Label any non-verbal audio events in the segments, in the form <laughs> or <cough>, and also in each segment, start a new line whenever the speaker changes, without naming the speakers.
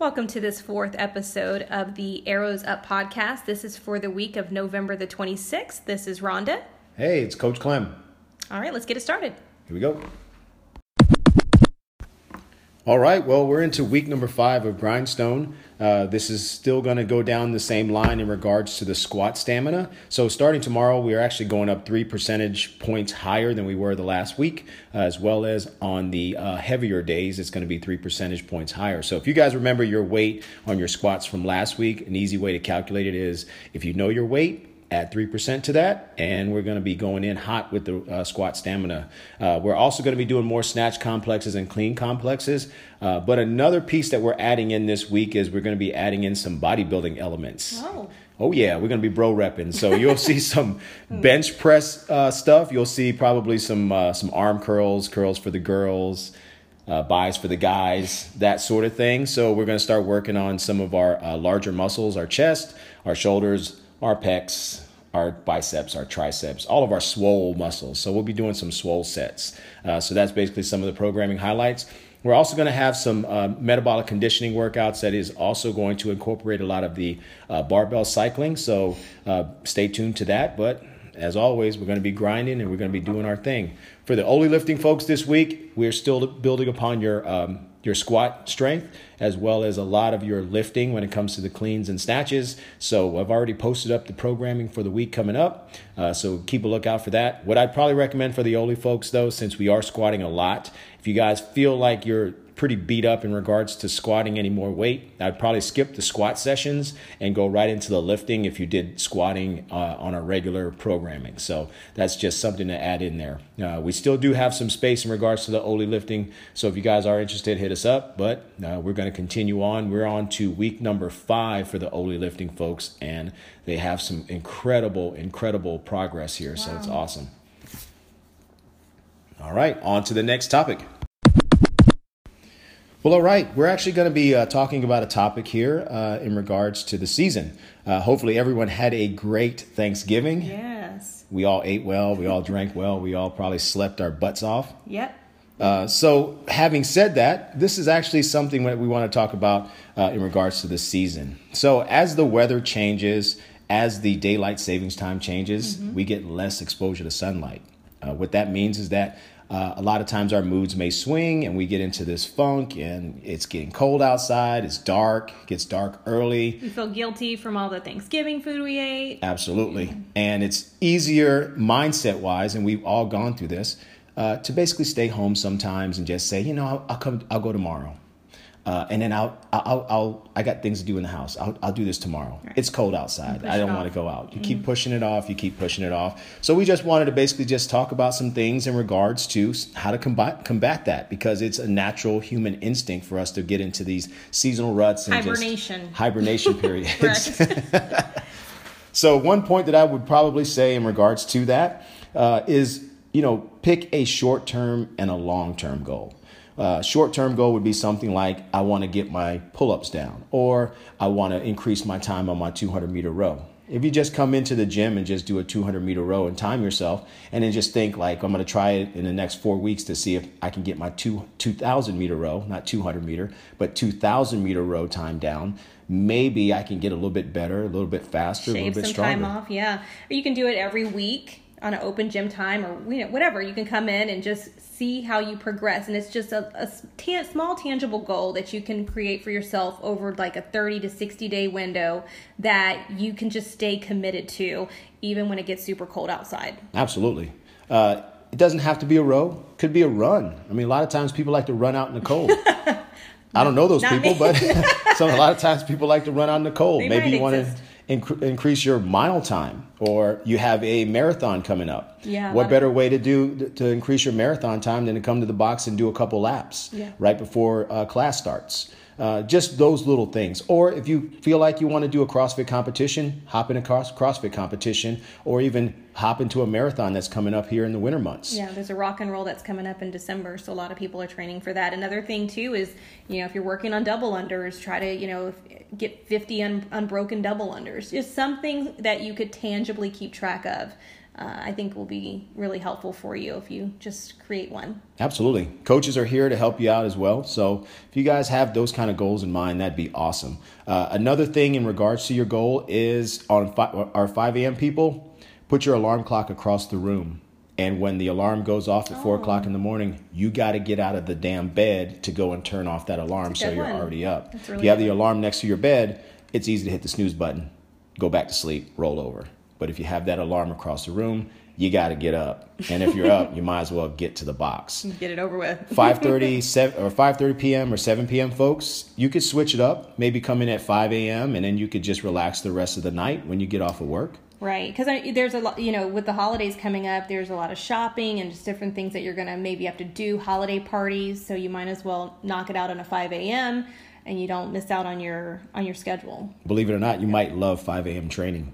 Welcome to this fourth episode of the Arrows Up podcast. This is for the week of November the 26th. This is Rhonda.
Hey, it's Coach Clem.
All right, let's get it started.
Here we go. All right, well, we're into week number five of Grindstone. Uh, this is still going to go down the same line in regards to the squat stamina. So, starting tomorrow, we are actually going up three percentage points higher than we were the last week, uh, as well as on the uh, heavier days, it's going to be three percentage points higher. So, if you guys remember your weight on your squats from last week, an easy way to calculate it is if you know your weight, add 3% to that and we're going to be going in hot with the uh, squat stamina uh, we're also going to be doing more snatch complexes and clean complexes uh, but another piece that we're adding in this week is we're going to be adding in some bodybuilding elements
Oh.
Oh yeah, we're gonna be bro repping. So you'll see <laughs> some bench press uh, stuff. You'll see probably some uh, some arm curls, curls for the girls, uh, buys for the guys, that sort of thing. So we're gonna start working on some of our uh, larger muscles, our chest, our shoulders, our pecs, our biceps, our triceps, all of our swole muscles. So we'll be doing some swole sets. Uh, so that's basically some of the programming highlights. We're also going to have some uh, metabolic conditioning workouts that is also going to incorporate a lot of the uh, barbell cycling. So uh, stay tuned to that. But as always, we're going to be grinding and we're going to be doing our thing. For the only lifting folks this week, we're still building upon your um, your squat strength as well as a lot of your lifting when it comes to the cleans and snatches. So I've already posted up the programming for the week coming up. Uh, so keep a lookout for that. What I'd probably recommend for the Oly folks though, since we are squatting a lot, if you guys feel like you're pretty beat up in regards to squatting any more weight, I'd probably skip the squat sessions and go right into the lifting if you did squatting uh, on a regular programming. So that's just something to add in there. Uh, we still do have some space in regards to the Oly lifting. So if you guys are interested, hit us up. But uh, we're going to continue on. We're on to week number five for the Oly lifting folks, and they have some incredible, incredible progress here. So it's awesome. All right, on to the next topic. Well, all right. We're actually going to be uh, talking about a topic here uh, in regards to the season. Uh, hopefully, everyone had a great Thanksgiving.
Yes.
We all ate well. We all drank well. We all probably slept our butts off.
Yep.
Uh, so, having said that, this is actually something that we want to talk about uh, in regards to the season. So, as the weather changes, as the daylight savings time changes, we get less exposure to sunlight. Uh, what that means is that uh, a lot of times our moods may swing and we get into this funk and it's getting cold outside, it's dark, it gets dark early.
We feel guilty from all the Thanksgiving food we ate.
Absolutely. And it's easier mindset wise, and we've all gone through this, uh, to basically stay home sometimes and just say, you know, I'll, I'll come, I'll go tomorrow. Uh, and then I'll, I'll, I'll, I got things to do in the house. I'll, I'll do this tomorrow. It's cold outside. I don't want to go out. You keep pushing it off. You keep pushing it off. So we just wanted to basically just talk about some things in regards to how to combat combat that because it's a natural human instinct for us to get into these seasonal ruts and
Hibernation. <laughs>
hibernation periods. <laughs> <laughs> So one point that I would probably say in regards to that uh, is, you know, pick a short term and a long term goal. Uh, short term goal would be something like I want to get my pull ups down, or I want to increase my time on my 200 meter row. If you just come into the gym and just do a 200 meter row and time yourself, and then just think like I'm going to try it in the next four weeks to see if I can get my two 2,000 meter row, not 200 meter, but 2,000 meter row time down. Maybe I can get a little bit better, a little bit faster, a little bit
some
stronger.
time off. Yeah. Or you can do it every week on an open gym time or you know whatever. You can come in and just see how you progress, and it's just a tan- small tangible goal that you can create for yourself over like a 30 to 60 day window that you can just stay committed to even when it gets super cold outside.
Absolutely. Uh, it doesn't have to be a row. Could be a run. I mean, a lot of times people like to run out in the cold. <laughs> I don't know those
Not
people, but <laughs> <laughs> so a lot of times people like to run out in the cold.
They
Maybe you want to. Inc- increase your mile time, or you have a marathon coming up.
Yeah,
What better way to do to increase your marathon time than to come to the box and do a couple laps
Yeah.
right before uh, class starts? Uh, just those little things. Or if you feel like you want to do a CrossFit competition, hop in a cross- CrossFit competition, or even hop into a marathon that's coming up here in the winter months.
Yeah, there's a rock and roll that's coming up in December, so a lot of people are training for that. Another thing too is, you know, if you're working on double unders, try to, you know, get 50 un- unbroken double unders. Just something that you could tangibly keep track of. Uh, I think will be really helpful for you if you just create one.
Absolutely. Coaches are here to help you out as well. So if you guys have those kind of goals in mind, that'd be awesome. Uh, another thing in regards to your goal is on fi- our 5 a.m. people, put your alarm clock across the room. And when the alarm goes off at four o'clock in the morning, you got to get out of the damn bed to go and turn off that alarm so you're
one.
already up.
That's
if you have
good.
the alarm next to your bed, it's easy to hit the snooze button, go back to sleep, roll over. But if you have that alarm across the room, you got to get up. And if you're up, you might as well get to the box. <laughs>
Get it over with. <laughs>
5:30 7 or 5:30 p.m. or 7 p.m. folks, you could switch it up. Maybe come in at 5 a.m. and then you could just relax the rest of the night when you get off of work.
Right, because there's a lot, you know, with the holidays coming up, there's a lot of shopping and just different things that you're gonna maybe have to do, holiday parties. So you might as well knock it out on a 5 a.m. and you don't miss out on your on your schedule.
Believe it or not, you might love 5 a.m. training.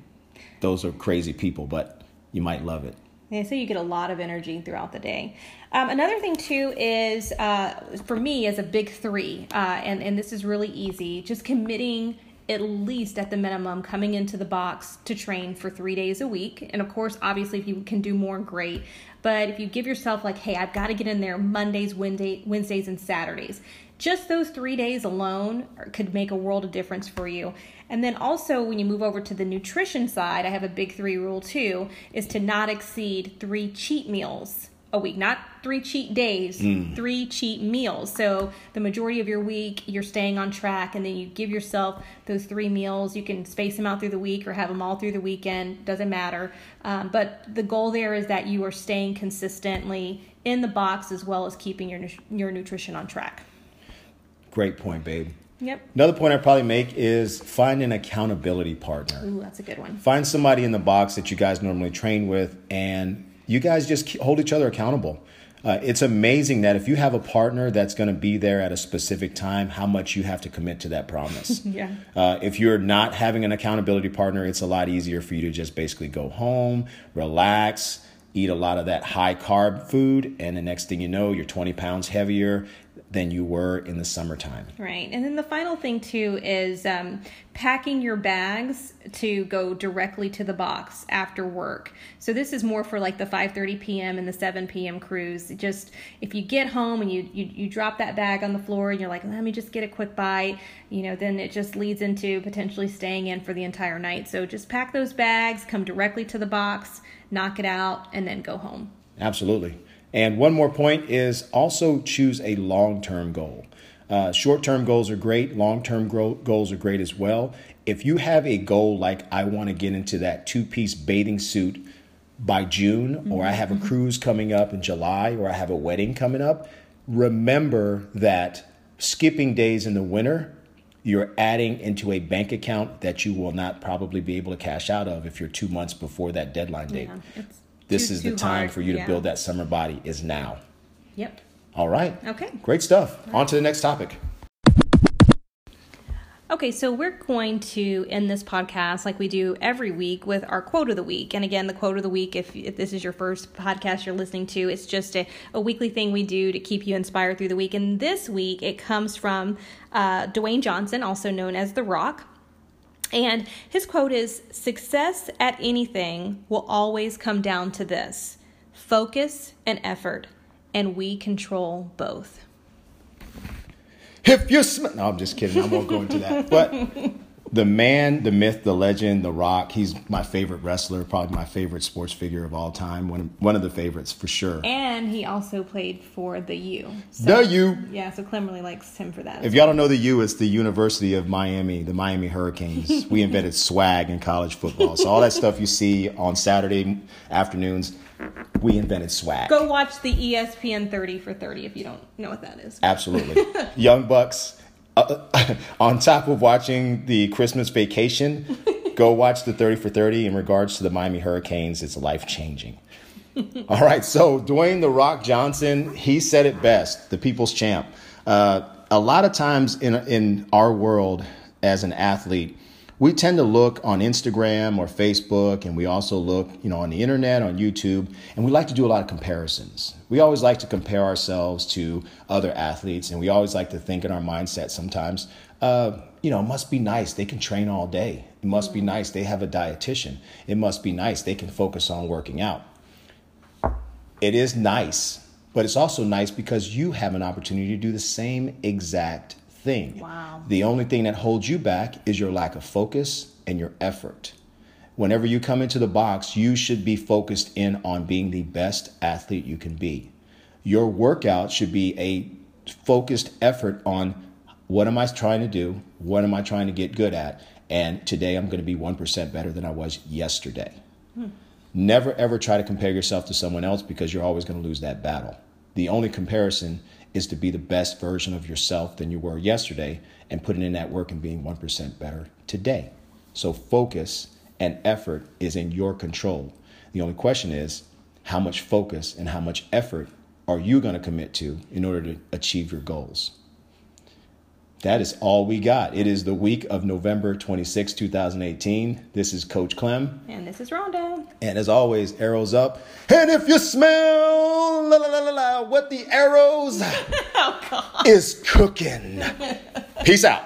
Those are crazy people, but you might love it.
Yeah, so you get a lot of energy throughout the day. Um, another thing too is uh, for me as a big three, uh, and and this is really easy. Just committing at least at the minimum coming into the box to train for three days a week. And of course, obviously, if you can do more, great. But if you give yourself like, hey, I've got to get in there Mondays, Wednesday, Wednesdays, and Saturdays. Just those three days alone could make a world of difference for you. And then also, when you move over to the nutrition side, I have a big three rule too: is to not exceed three cheat meals a week, not three cheat days, three cheat meals. So the majority of your week, you're staying on track, and then you give yourself those three meals. You can space them out through the week or have them all through the weekend, doesn't matter. Um, but the goal there is that you are staying consistently in the box as well as keeping your, your nutrition on track.
Great point, babe.
Yep.
Another point I'd probably make is find an accountability partner.
Ooh, that's a good one.
Find somebody in the box that you guys normally train with, and you guys just hold each other accountable. Uh, it's amazing that if you have a partner that's going to be there at a specific time, how much you have to commit to that promise. <laughs>
Yeah.
Uh, if you're not having an accountability partner, it's a lot easier for you to just basically go home, relax, eat a lot of that high carb food, and the next thing you know, you're 20 pounds heavier than you were in the summertime.
Right. And then the final thing, too, is um, packing your bags to go directly to the box after work. So this is more for like the 5.30 p.m. and the 7 p.m. crews. Just if you get home and you, you, you drop that bag on the floor and you're like, let me just get a quick bite, you know, then it just leads into potentially staying in for the entire night. So just pack those bags, come directly to the box, knock it out, and then go home.
Absolutely. And one more point is also choose a long term goal. Uh, Short term goals are great, long term gro- goals are great as well. If you have a goal like I want to get into that two piece bathing suit by June, or I have a cruise coming up in July, or I have a wedding coming up, remember that skipping days in the winter, you're adding into a bank account that you will not probably be able to cash out of if you're two months before that deadline date
Yeah,
this
too-
is the time
hard.
for you to
Yeah.
build that summer body is now.
Yep.
All right.
Okay.
Great stuff. On to the next topic.
Okay, so we're going to end this podcast like we do every week with our quote of the week. And again, the quote of the week, if, if this is your first podcast you're listening to, it's just a, a weekly thing we do to keep you inspired through the week. And this week, it comes from uh, Dwayne Johnson, also known as The Rock. And his quote is Success at anything will always come down to this focus and effort, and we control both.
If you sm- no, I'm just kidding. I won't go into that. But <laughs> the man, the myth, the legend, the Rock. He's my favorite wrestler, probably my favorite sports figure of all time. One one of the favorites for sure.
And he also played for the U.
The U.
Yeah, so Clem really likes him for that.
If y'all don't know the U, it's the University of Miami, the Miami Hurricanes. We <laughs> invented swag in college football. So all that stuff you see on Saturday afternoons, we invented swag.
Go watch the ESPN 30 for 30 if you don't know what that is.
Absolutely. <laughs> Young Bucks, uh, <laughs> on top of watching the Christmas vacation, <laughs> go watch the 30 for 30 in regards to the Miami Hurricanes. It's life changing. <laughs> All right, so Dwayne The Rock Johnson, he said it best, the people's champ. Uh, a lot of times in, in our world as an athlete, we tend to look on Instagram or Facebook, and we also look, you know, on the internet, on YouTube, and we like to do a lot of comparisons. We always like to compare ourselves to other athletes, and we always like to think in our mindset sometimes, uh, you know, it must be nice. They can train all day. It must be nice. They have a dietitian. It must be nice. They can focus on working out. It is nice, but it's also nice because you have an opportunity to do the same exact thing.
Wow.
The only thing that holds you back is your lack of focus and your effort. Whenever you come into the box, you should be focused in on being the best athlete you can be. Your workout should be a focused effort on what am I trying to do? What am I trying to get good at? And today I'm going to be 1% better than I was yesterday. Hmm. Never ever try to compare yourself to someone else because you're always going to lose that battle. The only comparison is to be the best version of yourself than you were yesterday and putting in that work and being 1% better today. So focus and effort is in your control. The only question is how much focus and how much effort are you going to commit to in order to achieve your goals? That is all we got. It is the week of November 26, 2018. This is Coach Clem.
And this is Rhonda.
And as always, arrows up. And if you smell la, la, la, la, la, what the arrows <laughs>
Oh,
is cooking. <laughs> Peace out.